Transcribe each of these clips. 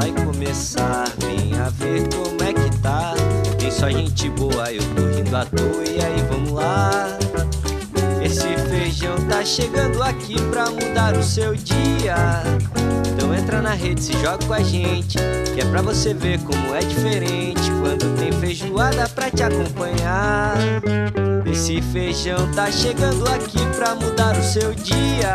vai começar. Venha ver como é que tá. Tem só gente boa, eu tô rindo à toa. E aí, vamos lá. Esse feijão tá chegando aqui pra mudar o seu dia. Então entra na rede, se joga com a gente. Que é pra você ver como é diferente. Quando tem feijoada pra te acompanhar. Esse feijão tá chegando aqui pra mudar o seu dia.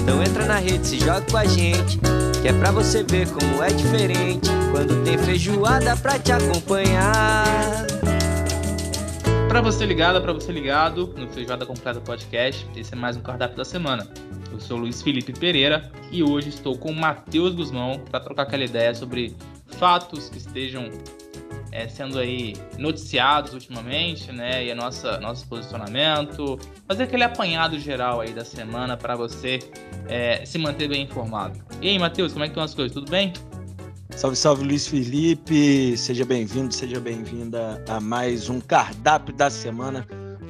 Então entra na rede, se joga com a gente. Que é pra você ver como é diferente. Quando tem feijoada pra te acompanhar. Para você ligado, para você ligado no Feijoada Completa Podcast, esse é mais um cardápio da semana. Eu sou Luiz Felipe Pereira e hoje estou com o Matheus Guzmão para trocar aquela ideia sobre fatos que estejam é, sendo aí noticiados ultimamente, né? E a nossa nosso posicionamento, fazer aquele apanhado geral aí da semana para você é, se manter bem informado. E aí, Matheus, como é que estão as coisas? Tudo bem? Salve, salve Luiz Felipe, seja bem-vindo, seja bem-vinda a mais um cardápio da semana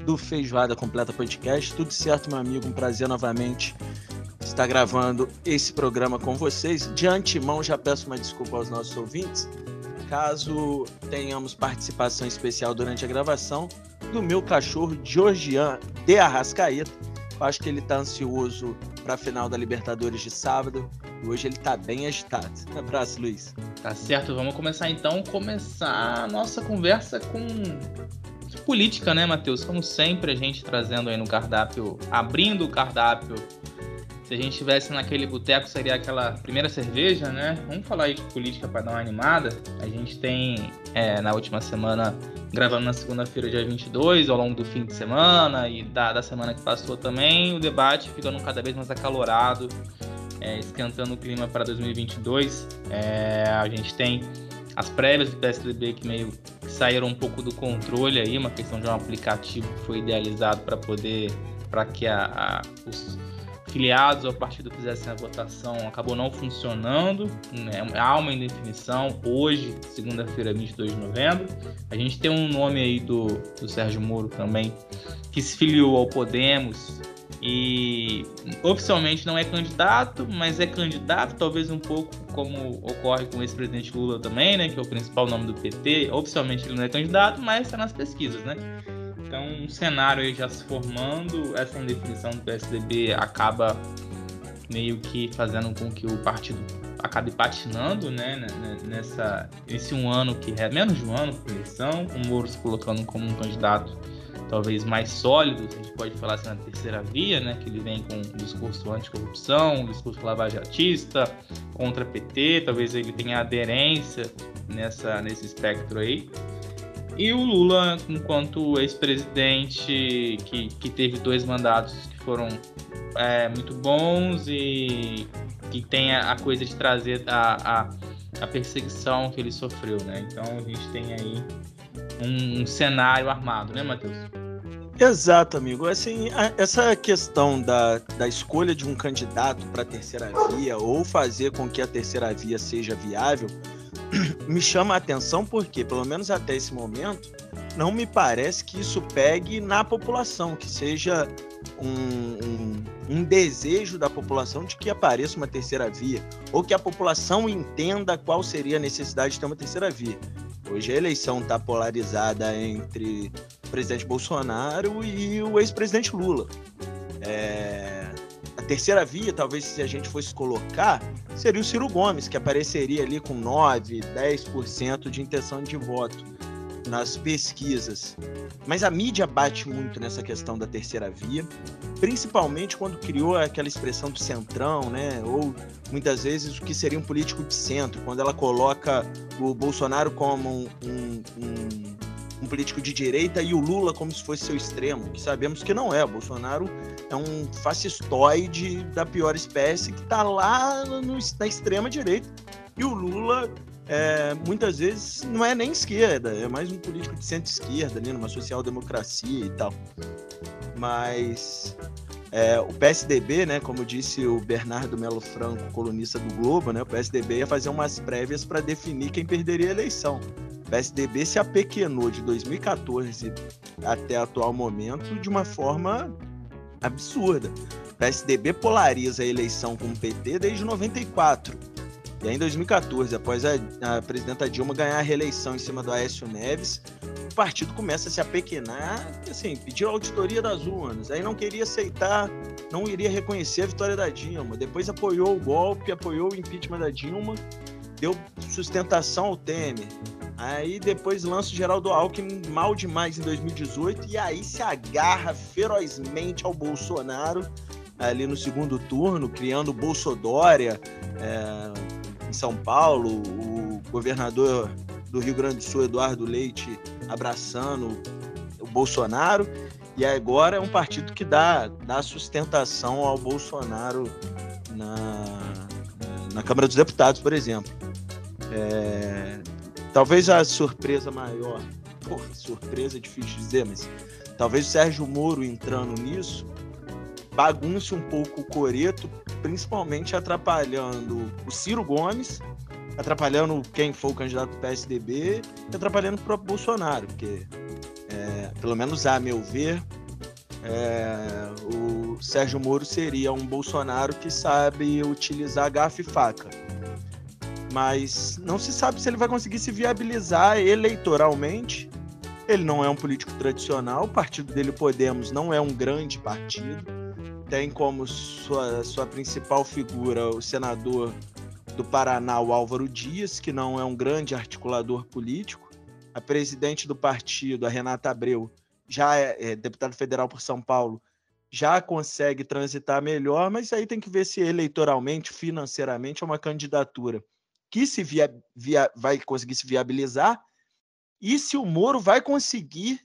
do Feijoada Completa Podcast. Tudo certo, meu amigo? Um prazer novamente estar gravando esse programa com vocês. De antemão, já peço uma desculpa aos nossos ouvintes, caso tenhamos participação especial durante a gravação do meu cachorro Georgian de Arrascaeta. Eu acho que ele está ansioso para a final da Libertadores de sábado e hoje ele tá bem agitado. Um abraço, Luiz. Tá certo, vamos começar então, começar a nossa conversa com política, né, Matheus? Como sempre, a gente trazendo aí no cardápio, abrindo o cardápio. Se a gente estivesse naquele boteco, seria aquela primeira cerveja, né? Vamos falar aí de política para dar uma animada. A gente tem, é, na última semana, gravando na segunda-feira, dia 22, ao longo do fim de semana e da, da semana que passou também, o debate ficando cada vez mais acalorado é, esquentando o clima para 2022. É, a gente tem as prévias do PSDB que meio que saíram um pouco do controle aí, uma questão de um aplicativo que foi idealizado para poder, para que a, a, os filiados ao partido fizessem a votação, acabou não funcionando, né? há uma indefinição hoje, segunda-feira, 22 de novembro. A gente tem um nome aí do, do Sérgio Moro também, que se filiou ao Podemos, e oficialmente não é candidato, mas é candidato, talvez um pouco como ocorre com o ex-presidente Lula também, né, que é o principal nome do PT. Oficialmente ele não é candidato, mas está nas pesquisas, né? Então, um cenário aí já se formando, essa indefinição do PSDB acaba meio que fazendo com que o partido acabe patinando, né, nessa esse um ano que é menos de um ano por eleição, o Moro se colocando como um candidato talvez mais sólidos, a gente pode falar assim na terceira via, né, que ele vem com um discurso anticorrupção, um discurso lavajatista, contra PT, talvez ele tenha aderência nessa, nesse espectro aí. E o Lula, enquanto ex-presidente, que, que teve dois mandatos que foram é, muito bons e que tem a, a coisa de trazer a, a, a perseguição que ele sofreu, né? Então a gente tem aí um, um cenário armado, né, Matheus? Exato, amigo. Assim, essa questão da, da escolha de um candidato para a terceira via ou fazer com que a terceira via seja viável me chama a atenção porque, pelo menos até esse momento, não me parece que isso pegue na população, que seja um, um, um, desejo da população de que apareça uma terceira via, ou que a população entenda qual seria a necessidade de ter uma terceira via. Hoje a eleição está polarizada entre o presidente Bolsonaro e o ex-presidente Lula. É... Terceira via, talvez se a gente fosse colocar, seria o Ciro Gomes, que apareceria ali com 9, 10% de intenção de voto nas pesquisas. Mas a mídia bate muito nessa questão da terceira via, principalmente quando criou aquela expressão do centrão, né? Ou muitas vezes o que seria um político de centro, quando ela coloca o Bolsonaro como um, um, um, um político de direita e o Lula como se fosse seu extremo, que sabemos que não é. O Bolsonaro é um fascistoide da pior espécie que está lá no, na extrema direita. E o Lula é, muitas vezes não é nem esquerda, é mais um político de centro-esquerda, ali, numa social-democracia e tal. Mas é, o PSDB, né, como disse o Bernardo Melo Franco, colunista do Globo, né, o PSDB ia fazer umas prévias para definir quem perderia a eleição. PSDB se apequenou de 2014 até o atual momento de uma forma absurda. PSDB polariza a eleição com o PT desde 94 E aí, em 2014, após a, a presidenta Dilma ganhar a reeleição em cima do Aécio Neves, o partido começa a se apequenar, assim, pediu auditoria das urnas, aí não queria aceitar, não iria reconhecer a vitória da Dilma, depois apoiou o golpe, apoiou o impeachment da Dilma, deu sustentação ao Temer. Aí depois lança o Geraldo Alckmin mal demais em 2018 e aí se agarra ferozmente ao Bolsonaro ali no segundo turno, criando Bolsodória é, em São Paulo, o governador do Rio Grande do Sul, Eduardo Leite, abraçando o Bolsonaro. E agora é um partido que dá, dá sustentação ao Bolsonaro na, na Câmara dos Deputados, por exemplo. É, talvez a surpresa maior, porra, surpresa é difícil dizer, mas talvez o Sérgio Moro entrando nisso bagunce um pouco o coreto, principalmente atrapalhando o Ciro Gomes, atrapalhando quem for o candidato do PSDB e atrapalhando o próprio Bolsonaro, porque, é, pelo menos a meu ver, é, o Sérgio Moro seria um Bolsonaro que sabe utilizar garfo e faca. Mas não se sabe se ele vai conseguir se viabilizar eleitoralmente. Ele não é um político tradicional, o partido dele, Podemos, não é um grande partido tem como sua, sua principal figura o senador do Paraná, o Álvaro Dias, que não é um grande articulador político. A presidente do partido, a Renata Abreu, já é, é deputada federal por São Paulo, já consegue transitar melhor, mas aí tem que ver se eleitoralmente, financeiramente, é uma candidatura que se via, via, vai conseguir se viabilizar e se o Moro vai conseguir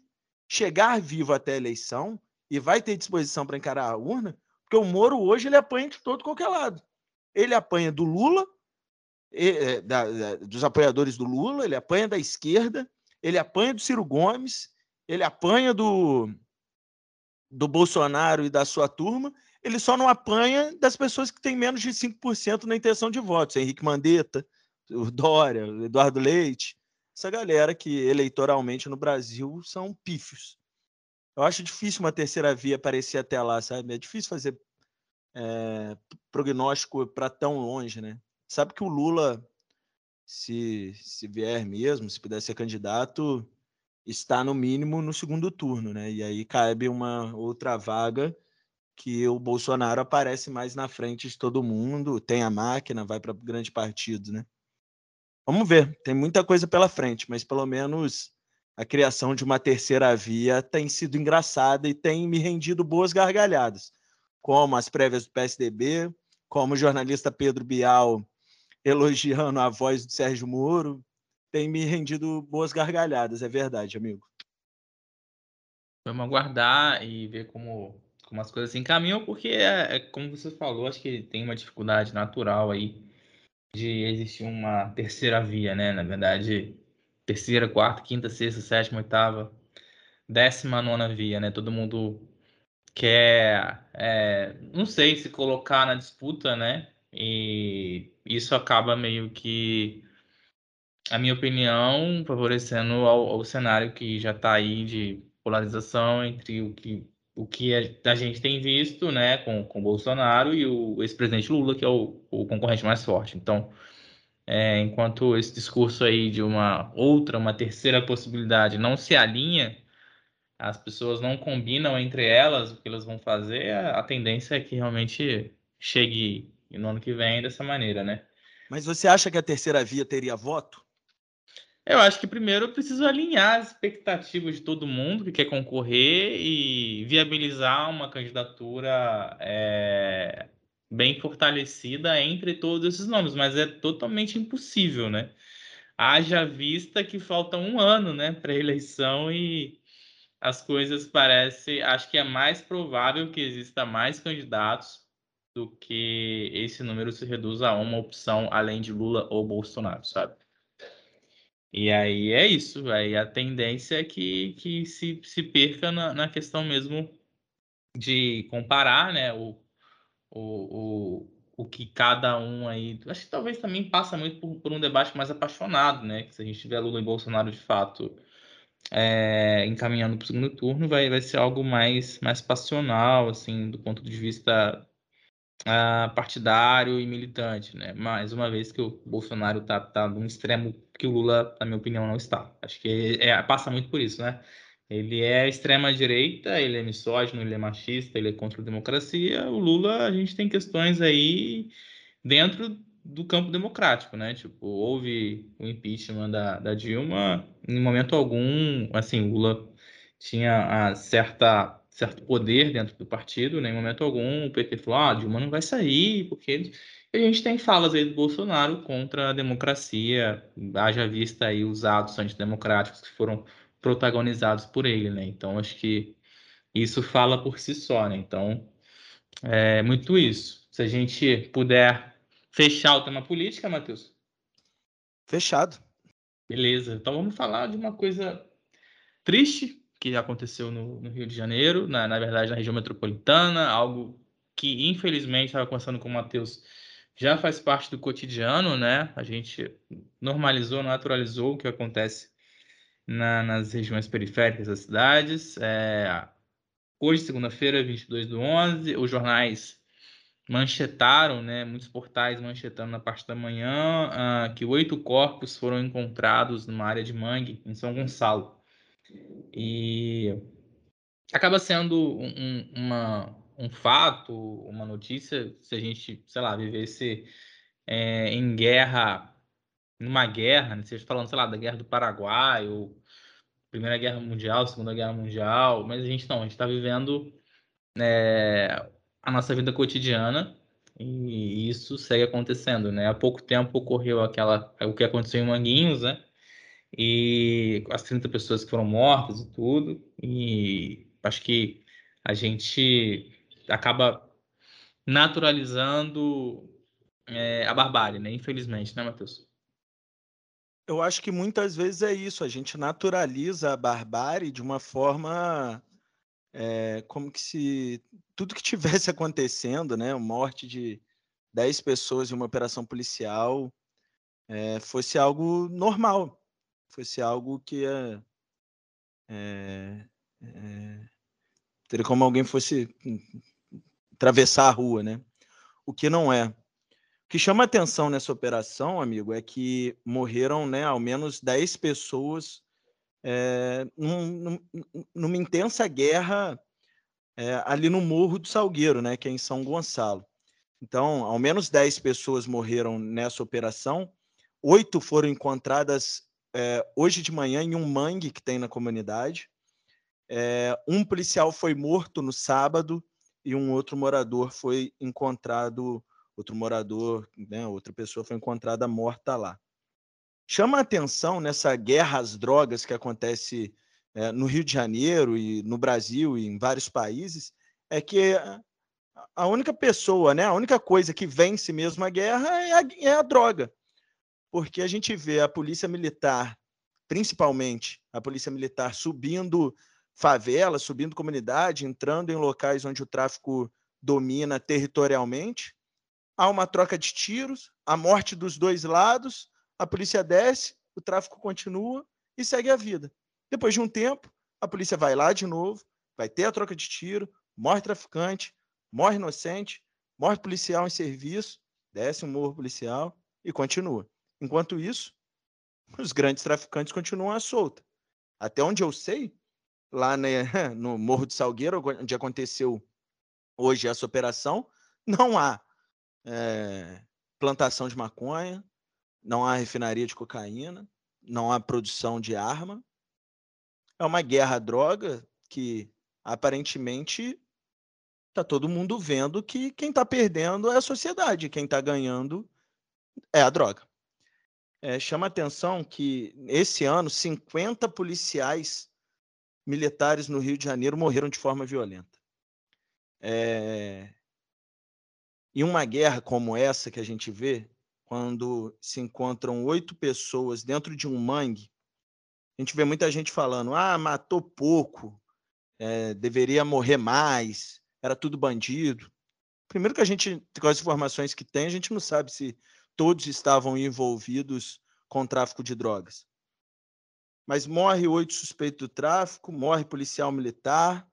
chegar vivo até a eleição e vai ter disposição para encarar a urna, porque o Moro hoje ele apanha de todo qualquer lado. Ele apanha do Lula, é, da, da, dos apoiadores do Lula, ele apanha da esquerda, ele apanha do Ciro Gomes, ele apanha do, do Bolsonaro e da sua turma, ele só não apanha das pessoas que têm menos de 5% na intenção de votos. Henrique Mandetta, o Dória, o Eduardo Leite, essa galera que eleitoralmente no Brasil são pífios. Eu acho difícil uma terceira via aparecer até lá, sabe? É difícil fazer é, prognóstico para tão longe, né? Sabe que o Lula, se, se vier mesmo, se puder ser candidato, está no mínimo no segundo turno, né? E aí cabe uma outra vaga que o Bolsonaro aparece mais na frente de todo mundo, tem a máquina, vai para grande partido, né? Vamos ver, tem muita coisa pela frente, mas pelo menos a criação de uma terceira via tem sido engraçada e tem me rendido boas gargalhadas, como as prévias do PSDB, como o jornalista Pedro Bial elogiando a voz do Sérgio Moro, tem me rendido boas gargalhadas, é verdade, amigo. Vamos aguardar e ver como, como as coisas se encaminham, porque, é, é, como você falou, acho que tem uma dificuldade natural aí de existir uma terceira via, né? Na verdade, terceira, quarta, quinta, sexta, sétima, oitava, décima nona via, né? Todo mundo quer, é, não sei se colocar na disputa, né? E isso acaba meio que, a minha opinião, favorecendo ao, ao cenário que já está aí de polarização entre o que o que a gente tem visto, né, com, com Bolsonaro e o ex-presidente Lula, que é o, o concorrente mais forte. Então, é, enquanto esse discurso aí de uma outra, uma terceira possibilidade não se alinha, as pessoas não combinam entre elas o que elas vão fazer, a, tendência é que realmente chegue no ano que vem dessa maneira, né? Mas você acha que a terceira via teria voto? Eu acho que primeiro eu preciso alinhar as expectativas de todo mundo que quer concorrer e viabilizar uma candidatura é, bem fortalecida entre todos esses nomes, mas é totalmente impossível, né? Haja vista que falta um ano, né, para a eleição e as coisas parecem. Acho que é mais provável que exista mais candidatos do que esse número se reduza a uma opção além de Lula ou Bolsonaro, sabe? E aí é isso, aí a tendência é que, que se, se perca na, na questão mesmo de comparar né, o, o, o, o que cada um aí. Acho que talvez também passa muito por, por um debate mais apaixonado, né? Que se a gente tiver Lula e Bolsonaro de fato é, encaminhando para o segundo turno, vai, vai ser algo mais, mais passional, assim, do ponto de vista uh, partidário e militante, né? Mais uma vez que o Bolsonaro está tá num extremo que o Lula, na minha opinião, não está. Acho que é, passa muito por isso, né? Ele é extrema-direita, ele é misógino, ele é machista, ele é contra a democracia. O Lula, a gente tem questões aí dentro do campo democrático, né? Tipo, houve o impeachment da, da Dilma, em momento algum, assim, o Lula tinha a certa certo poder dentro do partido, né? em momento algum o PT falou, ah, Dilma não vai sair, porque a gente tem falas aí do Bolsonaro contra a democracia, haja vista aí os atos antidemocráticos que foram protagonizados por ele, né? Então, acho que isso fala por si só, né? Então, é muito isso. Se a gente puder fechar o tema política, Matheus. Fechado. Beleza. Então, vamos falar de uma coisa triste, que aconteceu no, no Rio de Janeiro, na, na, verdade na região metropolitana, algo que infelizmente estava conversando com o Matheus, já faz parte do cotidiano, né? A gente normalizou, naturalizou o que acontece na, nas regiões periféricas das cidades. É, hoje, segunda-feira, 22 do 11, os jornais manchetaram, né, muitos portais manchetando na parte da manhã, uh, que oito corpos foram encontrados numa área de mangue, em São Gonçalo. E acaba sendo um, uma, um fato, uma notícia, se a gente, sei lá, vivesse é, em guerra, numa guerra, né? seja falando, sei lá, da guerra do Paraguai, ou Primeira Guerra Mundial, Segunda Guerra Mundial, mas a gente não, a gente está vivendo é, a nossa vida cotidiana e isso segue acontecendo, né? Há pouco tempo ocorreu aquela, o que aconteceu em Manguinhos, né? E as 30 pessoas que foram mortas e tudo. E acho que a gente acaba naturalizando é, a barbárie, né? Infelizmente, né, Matheus? Eu acho que muitas vezes é isso, a gente naturaliza a barbárie de uma forma é, como que se tudo que tivesse acontecendo, né, morte de 10 pessoas em uma operação policial, é, fosse algo normal fosse algo que é, é, é, teria como alguém fosse atravessar a rua, né? O que não é. O que chama atenção nessa operação, amigo, é que morreram, né, ao menos 10 pessoas é, num, num, numa intensa guerra é, ali no Morro do Salgueiro, né, que é em São Gonçalo. Então, ao menos 10 pessoas morreram nessa operação, oito foram encontradas é, hoje de manhã em um mangue que tem na comunidade. É, um policial foi morto no sábado e um outro morador foi encontrado, outro morador, né, outra pessoa foi encontrada morta lá. Chama a atenção nessa guerra às drogas que acontece é, no Rio de Janeiro e no Brasil e em vários países, é que a única pessoa, né, a única coisa que vence mesmo a guerra é a, é a droga porque a gente vê a polícia militar, principalmente a polícia militar, subindo favelas, subindo comunidade, entrando em locais onde o tráfico domina territorialmente. Há uma troca de tiros, a morte dos dois lados, a polícia desce, o tráfico continua e segue a vida. Depois de um tempo, a polícia vai lá de novo, vai ter a troca de tiro, morre traficante, morre inocente, morre policial em serviço, desce um morro policial e continua. Enquanto isso, os grandes traficantes continuam à solta. Até onde eu sei, lá né, no Morro de Salgueiro, onde aconteceu hoje essa operação, não há é, plantação de maconha, não há refinaria de cocaína, não há produção de arma. É uma guerra à droga que aparentemente está todo mundo vendo que quem está perdendo é a sociedade, quem está ganhando é a droga. É, chama atenção que esse ano 50 policiais militares no Rio de Janeiro morreram de forma violenta. É... E uma guerra como essa que a gente vê, quando se encontram oito pessoas dentro de um mangue, a gente vê muita gente falando: ah, matou pouco, é, deveria morrer mais, era tudo bandido. Primeiro que a gente, com as informações que tem, a gente não sabe se todos estavam envolvidos com tráfico de drogas. Mas morre oito suspeitos do tráfico, morre policial militar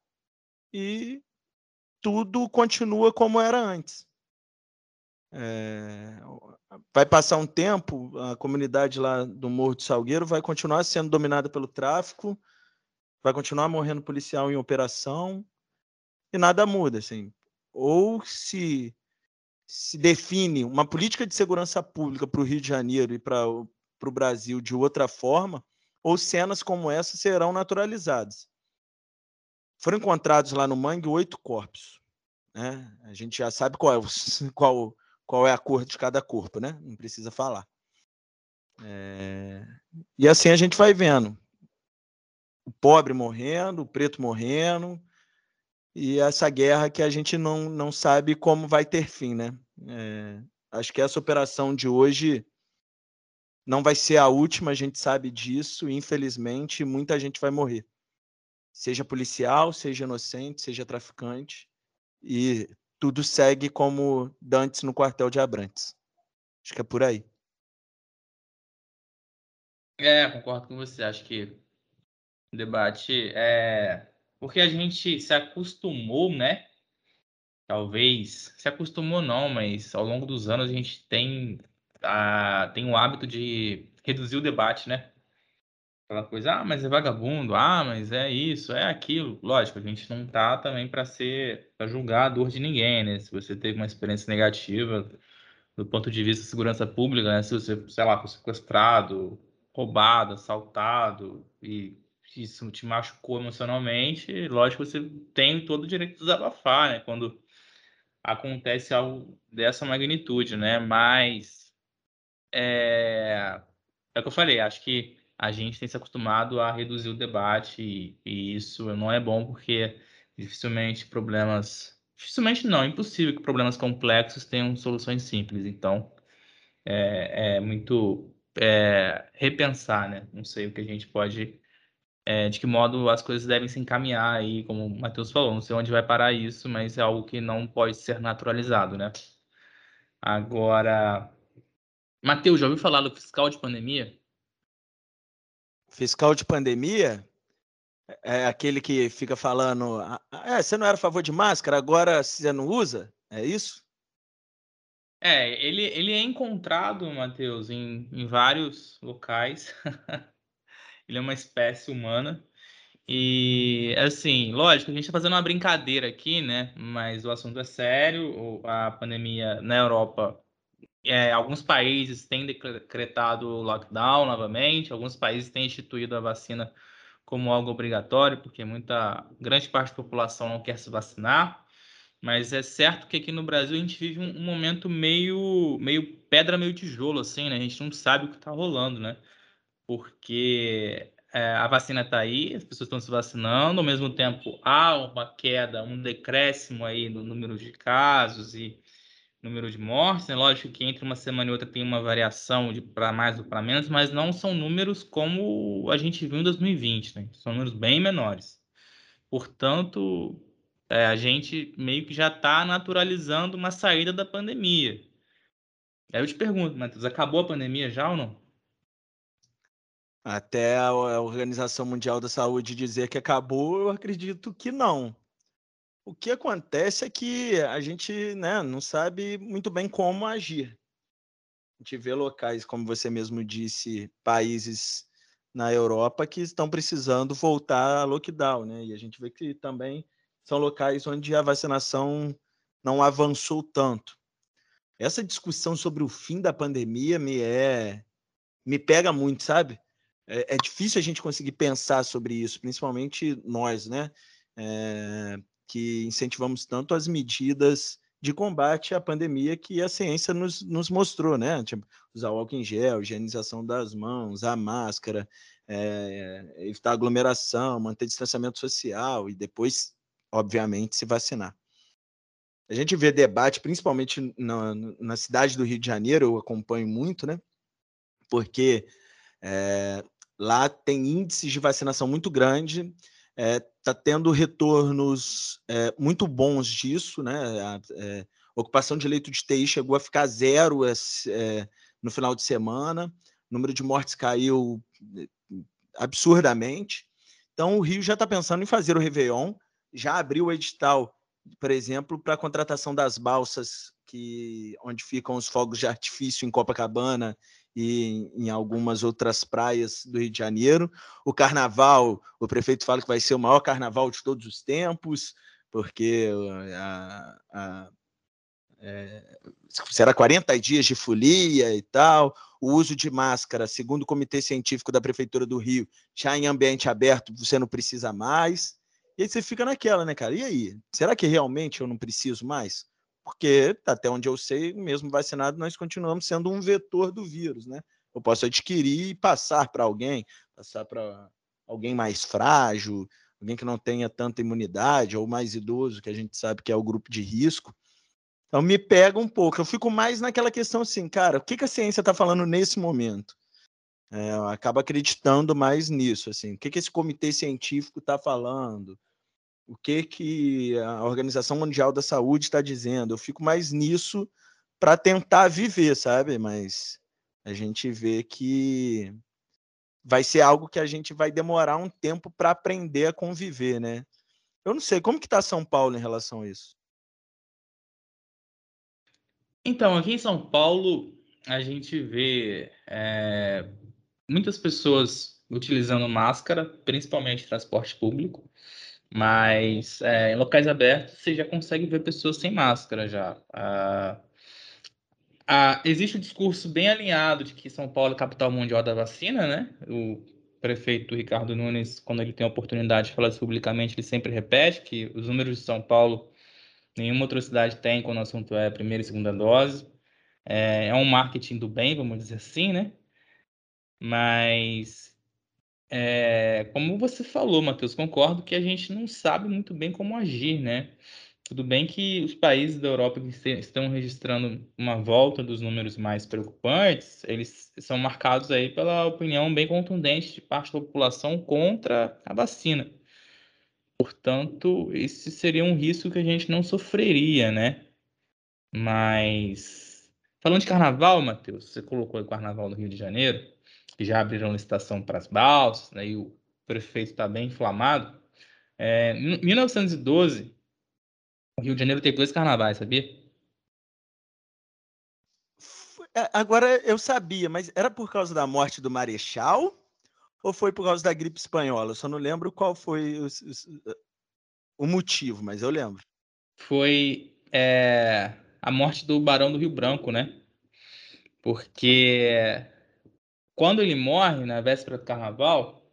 e tudo continua como era antes. É, vai passar um tempo, a comunidade lá do Morro do Salgueiro vai continuar sendo dominada pelo tráfico, vai continuar morrendo policial em operação e nada muda, assim. Ou se se define uma política de segurança pública para o Rio de Janeiro e para o Brasil de outra forma, ou cenas como essa serão naturalizadas. Foram encontrados lá no mangue oito corpos. Né? A gente já sabe qual, é qual, qual é a cor de cada corpo, né? Não precisa falar. É... E assim a gente vai vendo o pobre morrendo, o preto morrendo, e essa guerra que a gente não, não sabe como vai ter fim, né? É... Acho que essa operação de hoje não vai ser a última, a gente sabe disso, infelizmente muita gente vai morrer. Seja policial, seja inocente, seja traficante, e tudo segue como dantes no quartel de Abrantes. Acho que é por aí. É, concordo com você. Acho que o debate é porque a gente se acostumou, né? Talvez se acostumou não, mas ao longo dos anos a gente tem a, tem o hábito de reduzir o debate, né? aquela coisa, ah, mas é vagabundo, ah, mas é isso, é aquilo. Lógico, a gente não tá também para ser, para julgar a dor de ninguém, né? Se você teve uma experiência negativa do ponto de vista de segurança pública, né? Se você, sei lá, foi sequestrado, roubado, assaltado e isso te machucou emocionalmente, lógico, você tem todo o direito de desabafar, né? Quando acontece algo dessa magnitude, né? Mas é, é o que eu falei, acho que a gente tem se acostumado a reduzir o debate e, e isso não é bom porque dificilmente problemas, dificilmente não, é impossível que problemas complexos tenham soluções simples. Então é, é muito é, repensar, né? Não sei o que a gente pode, é, de que modo as coisas devem se encaminhar aí, como o Matheus falou, não sei onde vai parar isso, mas é algo que não pode ser naturalizado, né? Agora, Matheus, já ouviu falar do fiscal de pandemia? Fiscal de pandemia é aquele que fica falando, ah, é, você não era a favor de máscara, agora você não usa? É isso? É, ele, ele é encontrado, Matheus, em, em vários locais. ele é uma espécie humana. E, assim, lógico, a gente está fazendo uma brincadeira aqui, né? Mas o assunto é sério. A pandemia na Europa é, alguns países têm decretado lockdown novamente, alguns países têm instituído a vacina como algo obrigatório, porque muita grande parte da população não quer se vacinar. Mas é certo que aqui no Brasil a gente vive um, um momento meio, meio pedra, meio tijolo, assim, né? A gente não sabe o que está rolando, né? Porque é, a vacina está aí, as pessoas estão se vacinando, ao mesmo tempo há uma queda, um decréscimo aí no número de casos e número de mortes. É lógico que entre uma semana e outra tem uma variação de para mais ou para menos, mas não são números como a gente viu em 2020, né? São números bem menores. Portanto, é, a gente meio que já está naturalizando uma saída da pandemia. Aí eu te pergunto, Matheus, acabou a pandemia já ou não? Até a Organização Mundial da Saúde dizer que acabou, eu acredito que não. O que acontece é que a gente né, não sabe muito bem como agir. A gente vê locais, como você mesmo disse, países na Europa que estão precisando voltar a lockdown, né? E a gente vê que também são locais onde a vacinação não avançou tanto. Essa discussão sobre o fim da pandemia me é me pega muito, sabe? É, é difícil a gente conseguir pensar sobre isso, principalmente nós, né? É, que incentivamos tanto as medidas de combate à pandemia que a ciência nos, nos mostrou, né? Tipo, usar álcool em gel, higienização das mãos, a máscara, é, evitar aglomeração, manter distanciamento social e depois, obviamente, se vacinar. A gente vê debate, principalmente na, na cidade do Rio de Janeiro, eu acompanho muito, né? Porque é, lá tem índices de vacinação muito grande, está é, tá tendo retornos é, muito bons disso, né? A é, ocupação de leito de TI chegou a ficar zero no final de semana, o número de mortes caiu absurdamente. Então, o Rio já está pensando em fazer o Réveillon, já abriu o edital por exemplo, para a contratação das balsas que onde ficam os fogos de artifício em Copacabana e em algumas outras praias do Rio de Janeiro. O carnaval, o prefeito fala que vai ser o maior carnaval de todos os tempos, porque a, a, é, será 40 dias de folia e tal. O uso de máscara, segundo o Comitê Científico da Prefeitura do Rio, já em ambiente aberto você não precisa mais. E aí você fica naquela, né, cara? E aí? Será que realmente eu não preciso mais? Porque, até onde eu sei, mesmo vacinado, nós continuamos sendo um vetor do vírus, né? Eu posso adquirir e passar para alguém, passar para alguém mais frágil, alguém que não tenha tanta imunidade, ou mais idoso, que a gente sabe que é o grupo de risco. Então me pega um pouco. Eu fico mais naquela questão assim, cara, o que, a ciência está falando nesse momento? É, eu acabo acreditando mais nisso, assim. O que, que esse comitê científico está falando? O que, que a Organização Mundial da Saúde está dizendo? Eu fico mais nisso para tentar viver, sabe? Mas a gente vê que vai ser algo que a gente vai demorar um tempo para aprender a conviver, né? Eu não sei como que está São Paulo em relação a isso. Então, aqui em São Paulo, a gente vê é, muitas pessoas utilizando máscara, principalmente transporte público, mas é, em locais abertos você já consegue ver pessoas sem máscara já. Ah, ah, existe um discurso bem alinhado de que São Paulo é capital mundial da vacina, né? O prefeito Ricardo Nunes, quando ele tem a oportunidade de falar isso publicamente, ele sempre repete que os números de São Paulo Nenhuma outra cidade tem quando o assunto é primeira e segunda dose. É, é um marketing do bem, vamos dizer assim, né? Mas, é, como você falou, Matheus, concordo que a gente não sabe muito bem como agir, né? Tudo bem que os países da Europa que estão registrando uma volta dos números mais preocupantes, eles são marcados aí pela opinião bem contundente de parte da população contra a vacina. Portanto, esse seria um risco que a gente não sofreria, né? Mas falando de carnaval, Matheus, você colocou o carnaval no Rio de Janeiro, que já abriram licitação para as balsas, né? E o prefeito está bem inflamado. É, em 1912, o Rio de Janeiro teve dois carnavais, sabia? É, agora eu sabia, mas era por causa da morte do Marechal ou foi por causa da gripe espanhola? Eu só não lembro qual foi o, o motivo, mas eu lembro. Foi é, a morte do Barão do Rio Branco, né? Porque quando ele morre, na véspera do carnaval,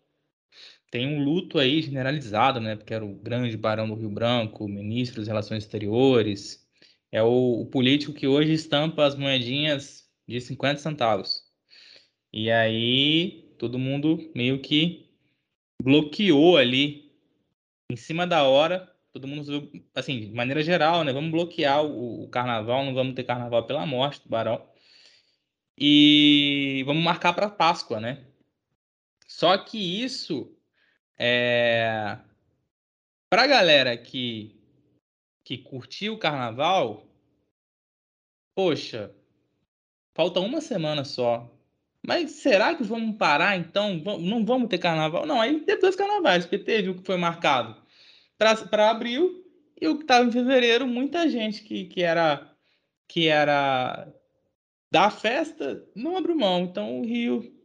tem um luto aí generalizado, né? Porque era o grande Barão do Rio Branco, ministro das Relações Exteriores. É o, o político que hoje estampa as moedinhas de 50 centavos. E aí todo mundo meio que bloqueou ali em cima da hora. Todo mundo, assim, de maneira geral, né? Vamos bloquear o, o carnaval, não vamos ter carnaval pela morte do Barão. E vamos marcar para Páscoa, né? Só que isso é para a galera que que curtiu o carnaval, poxa, falta uma semana só mas será que vamos parar então? Não vamos ter carnaval? Não, aí teve dois carnavais, porque teve o que foi marcado para abril e o que estava em fevereiro, muita gente que, que era que era da festa não abriu mão. Então o Rio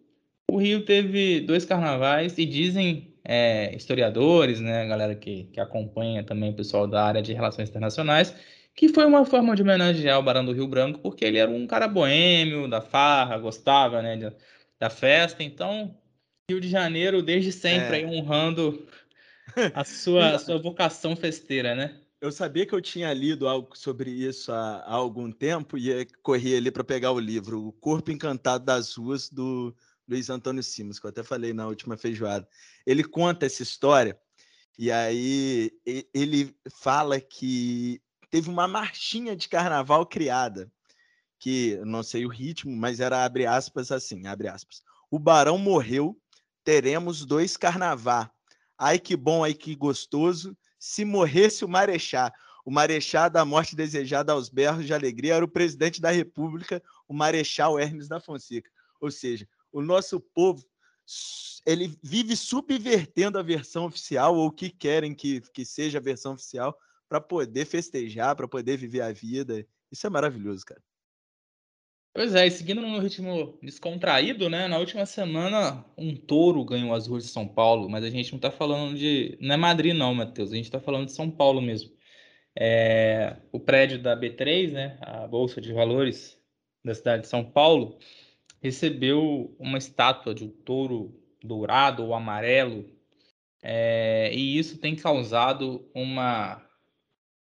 o Rio teve dois carnavais e dizem é, historiadores, né, galera que, que acompanha também o pessoal da área de relações internacionais, que foi uma forma de homenagear o Barão do Rio Branco, porque ele era um cara boêmio, da farra, gostava né, de, da festa. Então, Rio de Janeiro, desde sempre, é. aí, honrando a sua, a sua vocação festeira, né? Eu sabia que eu tinha lido algo sobre isso há, há algum tempo e corri ali para pegar o livro, O Corpo Encantado das Ruas, do Luiz Antônio Simos, que eu até falei na última feijoada. Ele conta essa história e aí ele fala que teve uma marchinha de carnaval criada, que não sei o ritmo, mas era abre aspas assim, abre aspas. O barão morreu, teremos dois carnaval. Ai que bom, ai que gostoso. Se morresse o marechá, o marechá da morte desejada aos berros de alegria era o presidente da República, o marechal Hermes da Fonseca. Ou seja, o nosso povo ele vive subvertendo a versão oficial ou o que querem que, que seja a versão oficial para poder festejar, para poder viver a vida. Isso é maravilhoso, cara. Pois é, e seguindo num ritmo descontraído, né? Na última semana, um touro ganhou as ruas de São Paulo, mas a gente não tá falando de. Não é Madrid, não, Matheus. A gente tá falando de São Paulo mesmo. É... O prédio da B3, né? A Bolsa de Valores da cidade de São Paulo, recebeu uma estátua de um touro dourado ou amarelo. É... E isso tem causado uma,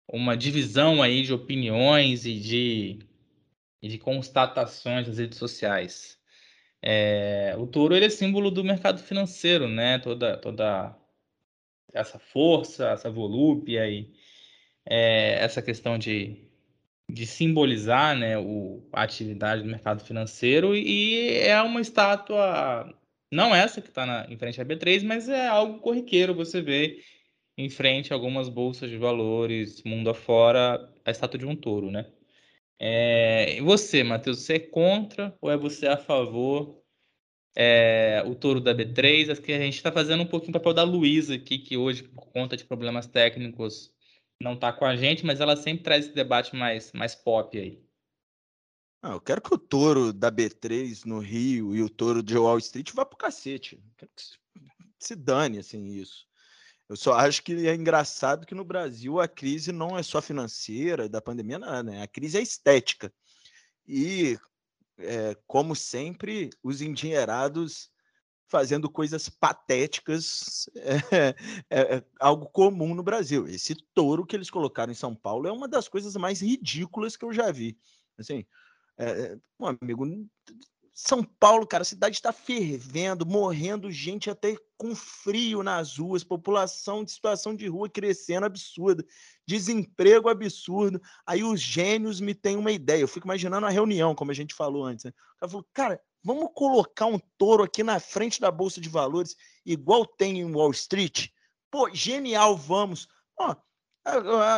uma divisão aí de opiniões e de e de constatações nas redes sociais. É, o touro ele é símbolo do mercado financeiro, né? Toda, toda essa força, essa volúpia e é, essa questão de, de simbolizar né, o, a atividade do mercado financeiro e é uma estátua, não essa que está em frente à B3, mas é algo corriqueiro você vê em frente a algumas bolsas de valores mundo afora a estátua de um touro, né? É, e você, Matheus, você é contra ou é você a favor? É, o touro da B3, acho que a gente está fazendo um pouquinho o papel da Luísa aqui, que hoje, por conta de problemas técnicos, não está com a gente, mas ela sempre traz esse debate mais, mais pop aí. Ah, eu quero que o touro da B3 no Rio e o touro de Wall Street vá pro cacete. quero que se dane, assim, isso. Eu só acho que é engraçado que no Brasil a crise não é só financeira, da pandemia, não, né? A crise é estética. E, é, como sempre, os endinheirados fazendo coisas patéticas é, é, é, algo comum no Brasil. Esse touro que eles colocaram em São Paulo é uma das coisas mais ridículas que eu já vi. Assim, é, um amigo, são Paulo, cara, a cidade está fervendo, morrendo gente até com frio nas ruas, população de situação de rua crescendo absurda, desemprego absurdo. Aí os gênios me têm uma ideia. Eu fico imaginando a reunião, como a gente falou antes. Né? O cara falou, cara, vamos colocar um touro aqui na frente da Bolsa de Valores, igual tem em Wall Street? Pô, genial, vamos. Ó,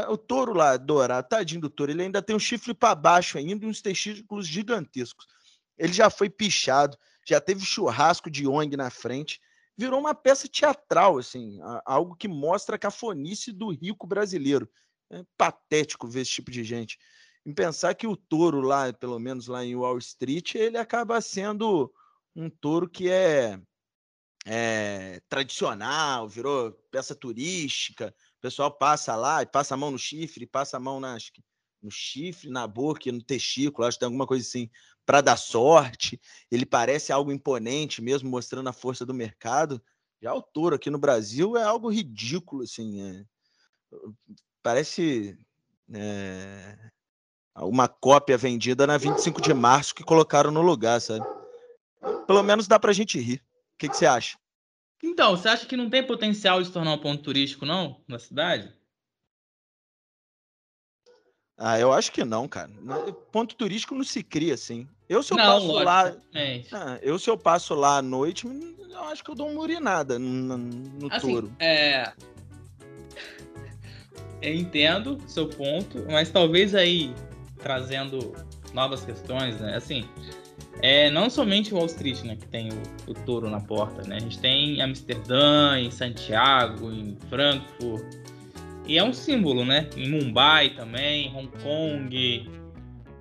o touro lá, dourado, tadinho do touro, ele ainda tem um chifre para baixo ainda e uns testículos gigantescos. Ele já foi pichado, já teve churrasco de ONG na frente, virou uma peça teatral, assim, algo que mostra a cafonice do rico brasileiro. É patético ver esse tipo de gente. Em pensar que o touro lá, pelo menos lá em Wall Street, ele acaba sendo um touro que é, é tradicional, virou peça turística. O pessoal passa lá e passa a mão no chifre, passa a mão nas, no chifre, na boca, no testículo, acho que tem alguma coisa assim para dar sorte. Ele parece algo imponente mesmo, mostrando a força do mercado. Já o touro aqui no Brasil é algo ridículo, assim. É... Parece é... uma cópia vendida na 25 de março que colocaram no lugar, sabe? Pelo menos dá para a gente rir. O que, que você acha? Então, você acha que não tem potencial de se tornar um ponto turístico, não, na cidade? Ah, eu acho que não, cara. Ponto turístico não se cria assim. Eu se eu não, passo lógico, lá, ah, eu se eu passo lá à noite, eu acho que eu dou uma urinada no, no assim, touro. É, eu entendo seu ponto, mas talvez aí trazendo novas questões, né? Assim, é não somente Wall Street, né, que tem o, o touro na porta, né? A gente tem em Amsterdã, em Santiago, em Frankfurt, e é um símbolo, né? Em Mumbai também, Hong Kong,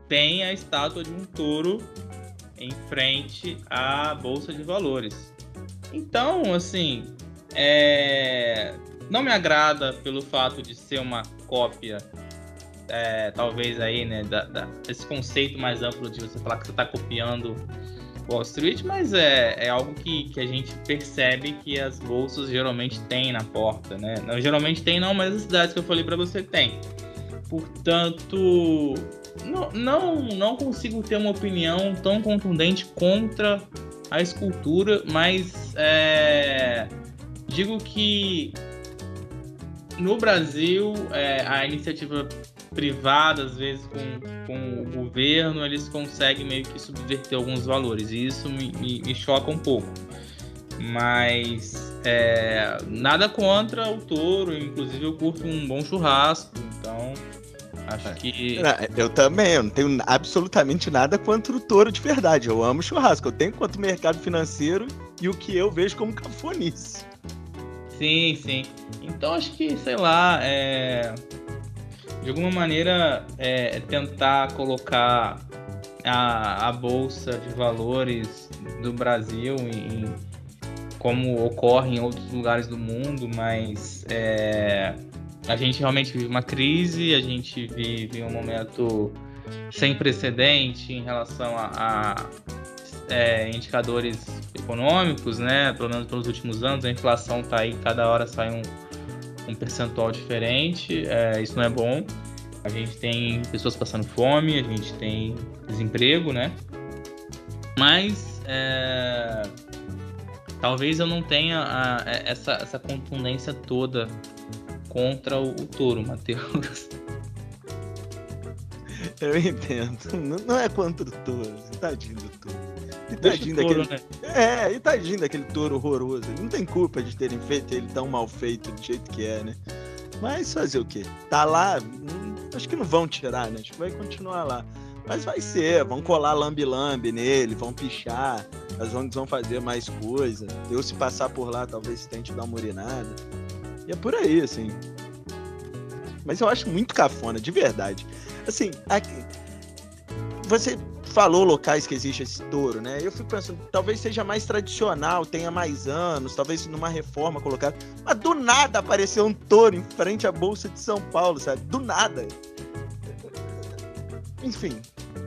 tem a estátua de um touro em frente à bolsa de valores. Então, assim, é... não me agrada pelo fato de ser uma cópia, é, talvez aí, né, da, da, desse conceito mais amplo de você falar que você está copiando Wall Street, mas é, é algo que, que a gente percebe que as bolsas geralmente têm na porta, né? Não, geralmente tem não, mas as cidades que eu falei para você tem. Portanto, não, não, não consigo ter uma opinião tão contundente contra a escultura, mas é, digo que no Brasil é, a iniciativa privada, às vezes com, com o governo, eles conseguem meio que subverter alguns valores. E isso me, me, me choca um pouco. Mas é, nada contra o touro, inclusive eu curto um bom churrasco, então acho é. que. Eu também, eu não tenho absolutamente nada contra o touro de verdade. Eu amo churrasco, eu tenho quanto mercado financeiro e o que eu vejo como cafonice. Sim, sim. Então acho que, sei lá, é de alguma maneira, é, tentar colocar a, a bolsa de valores do Brasil em, como ocorre em outros lugares do mundo, mas é, a gente realmente vive uma crise, a gente vive um momento sem precedente em relação a, a é, indicadores econômicos, né? Pelo menos pelos últimos anos, a inflação está aí, cada hora sai um, um percentual diferente, é, isso não é bom. A gente tem pessoas passando fome, a gente tem desemprego, né? Mas é, talvez eu não tenha a, é, essa, essa contundência toda contra o, o touro, Matheus. Eu entendo. Não, não é contra o touro, tadinho do touro. E tadinho daquele. Né? É, e tadinho daquele touro horroroso. Não tem culpa de terem feito ele tão mal feito do jeito que é, né? Mas fazer o quê? Tá lá, acho que não vão tirar, né? Acho que vai continuar lá. Mas vai ser, vão colar lambe-lambe nele, vão pichar, as ONGs vão fazer mais coisa. Eu, se passar por lá, talvez tente dar uma urinada. E é por aí, assim. Mas eu acho muito cafona, de verdade. Assim, aqui, você falou locais que existe esse touro, né? Eu fico pensando, talvez seja mais tradicional, tenha mais anos, talvez numa reforma colocada. Mas do nada apareceu um touro em frente à Bolsa de São Paulo, sabe? Do nada. Enfim,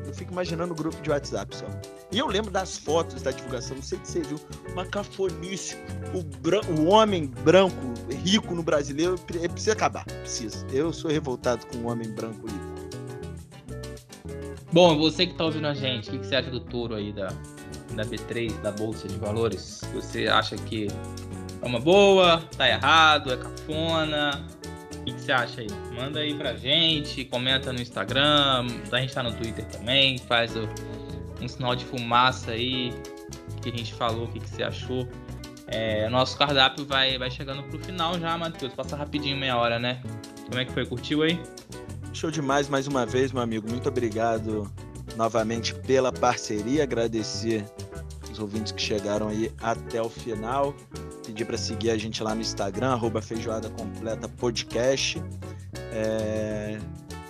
eu fico imaginando o grupo de WhatsApp só. E eu lembro das fotos da divulgação, não sei se você viu, uma cafonice. O, o homem branco rico no brasileiro precisa acabar. Precisa. Eu sou revoltado com o homem branco rico. Bom, você que está ouvindo a gente, o que, que, você acha do touro aí da, da B3, da Bolsa de Valores? Você acha que é uma boa, tá errado, é cafona? O que, que você acha aí? Manda aí pra gente, comenta no Instagram, a gente tá no Twitter também, faz o, um sinal de fumaça aí, que a gente falou, o que, que você achou. É, nosso cardápio vai, vai chegando pro final já, Matheus. Passa rapidinho, meia hora, né? Como é que foi? Curtiu aí? Show demais mais uma vez, meu amigo. Muito obrigado novamente pela parceria. Agradecer os ouvintes que chegaram aí até o final. Pedir para seguir a gente lá no Instagram, arroba Feijoada Completa Podcast. É...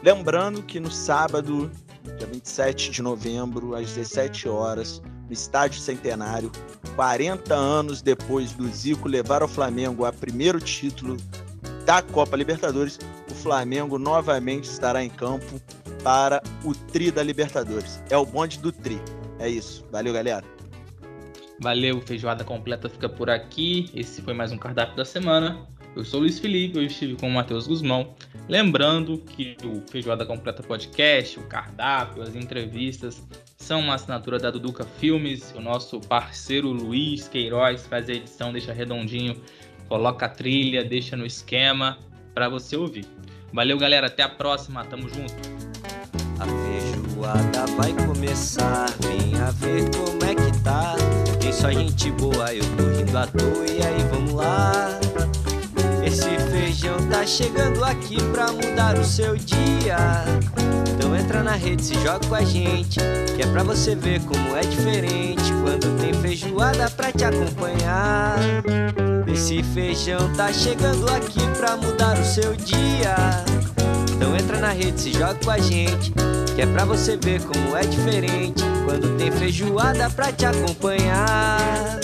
Lembrando que no sábado, dia 27 de novembro, às 17 horas, no Estádio Centenário, 40 anos depois do Zico levar ao Flamengo a primeiro título da Copa Libertadores, o Flamengo novamente estará em campo para o Tri da Libertadores. É o bonde do Tri. É isso. Valeu, galera. Valeu, feijoada completa fica por aqui. Esse foi mais um cardápio da semana. Eu sou o Luiz Felipe, eu estive com o Matheus Guzmão. Lembrando que o Feijoada Completa Podcast, o cardápio, as entrevistas são uma assinatura da Duduca Filmes. O nosso parceiro Luiz Queiroz faz a edição, deixa redondinho coloca a trilha, deixa no esquema para você ouvir. Valeu, galera. Até a próxima. Tamo junto. A feijoada vai começar. Venha ver como é que tá. Tem só gente boa, eu tô rindo à toa. E aí, vamos lá. Esse feijão tá chegando aqui pra mudar o seu dia. Então entra na rede, se joga com a gente. Que é pra você ver como é diferente. Quando tem feijoada pra te acompanhar. Esse feijão tá chegando aqui pra mudar o seu dia. Então entra na rede, se joga com a gente. Que é pra você ver como é diferente. Quando tem feijoada pra te acompanhar.